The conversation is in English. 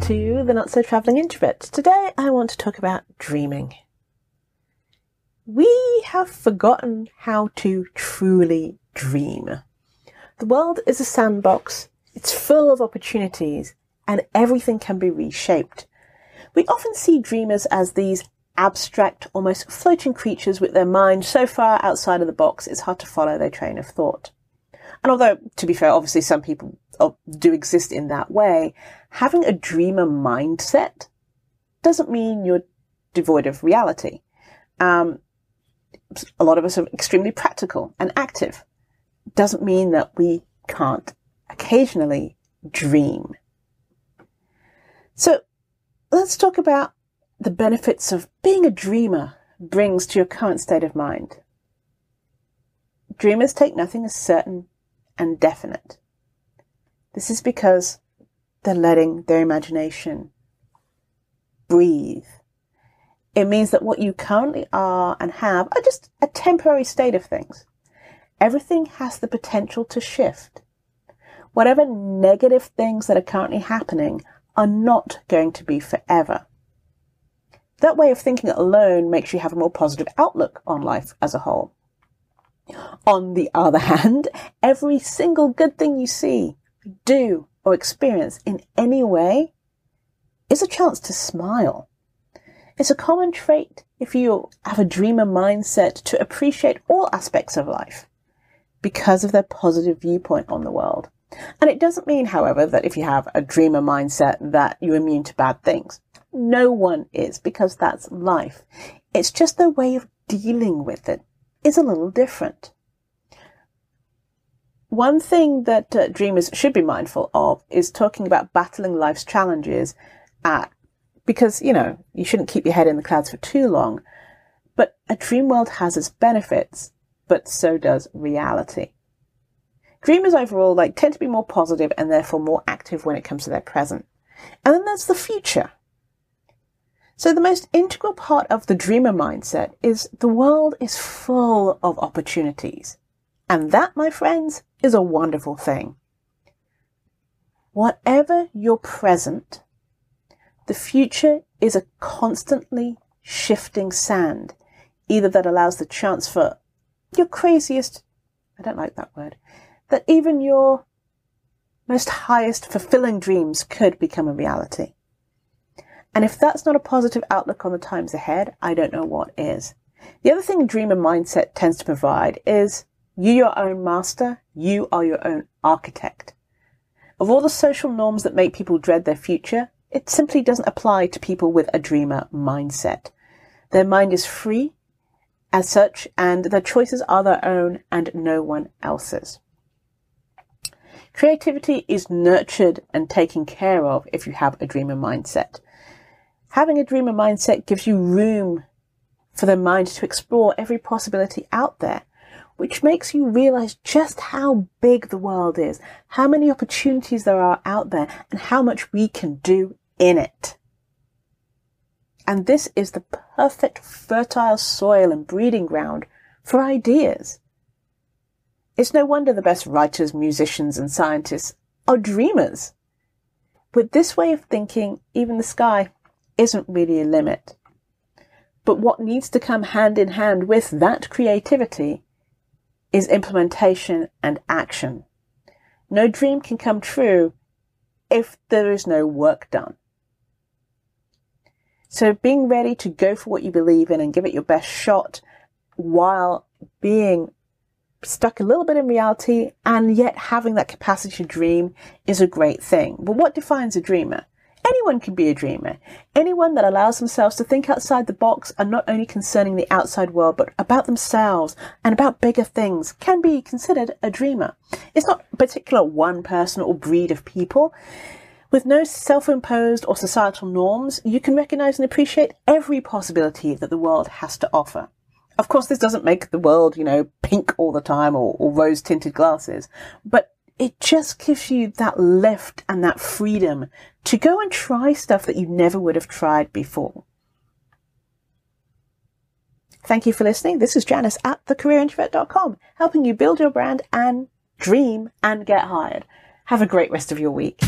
to the Not So Travelling Introvert. Today I want to talk about dreaming. We have forgotten how to truly dream. The world is a sandbox, it's full of opportunities, and everything can be reshaped. We often see dreamers as these abstract, almost floating creatures with their mind so far outside of the box it's hard to follow their train of thought. And although, to be fair, obviously some people do exist in that way, having a dreamer mindset doesn't mean you're devoid of reality. Um, a lot of us are extremely practical and active. Doesn't mean that we can't occasionally dream. So let's talk about the benefits of being a dreamer brings to your current state of mind. Dreamers take nothing as certain and definite. This is because they're letting their imagination breathe. It means that what you currently are and have are just a temporary state of things. Everything has the potential to shift. Whatever negative things that are currently happening are not going to be forever. That way of thinking alone makes you have a more positive outlook on life as a whole. On the other hand, every single good thing you see, do, or experience in any way is a chance to smile. It's a common trait if you have a dreamer mindset to appreciate all aspects of life because of their positive viewpoint on the world. And it doesn't mean, however, that if you have a dreamer mindset that you're immune to bad things. No one is because that's life. It's just their way of dealing with it is a little different. One thing that uh, dreamers should be mindful of is talking about battling life's challenges at, because, you know, you shouldn't keep your head in the clouds for too long. But a dream world has its benefits, but so does reality. Dreamers overall like tend to be more positive and therefore more active when it comes to their present. And then there's the future. So the most integral part of the dreamer mindset is the world is full of opportunities. And that, my friends, is a wonderful thing. Whatever your present, the future is a constantly shifting sand, either that allows the chance for your craziest, I don't like that word, that even your most highest fulfilling dreams could become a reality. And if that's not a positive outlook on the times ahead, I don't know what is. The other thing dreamer mindset tends to provide is you your own master, you are your own architect. Of all the social norms that make people dread their future, it simply doesn't apply to people with a dreamer mindset. Their mind is free as such, and their choices are their own and no one else's. Creativity is nurtured and taken care of if you have a dreamer mindset. Having a dreamer mindset gives you room for the mind to explore every possibility out there, which makes you realize just how big the world is, how many opportunities there are out there, and how much we can do in it. And this is the perfect fertile soil and breeding ground for ideas. It's no wonder the best writers, musicians, and scientists are dreamers. With this way of thinking, even the sky isn't really a limit. But what needs to come hand in hand with that creativity is implementation and action. No dream can come true if there is no work done. So being ready to go for what you believe in and give it your best shot while being stuck a little bit in reality and yet having that capacity to dream is a great thing. But what defines a dreamer? Anyone can be a dreamer. Anyone that allows themselves to think outside the box and not only concerning the outside world, but about themselves and about bigger things can be considered a dreamer. It's not a particular one person or breed of people. With no self-imposed or societal norms, you can recognize and appreciate every possibility that the world has to offer. Of course, this doesn't make the world, you know, pink all the time or, or rose tinted glasses, but it just gives you that lift and that freedom to go and try stuff that you never would have tried before. Thank you for listening. This is Janice at thecareerintrovert.com, helping you build your brand and dream and get hired. Have a great rest of your week.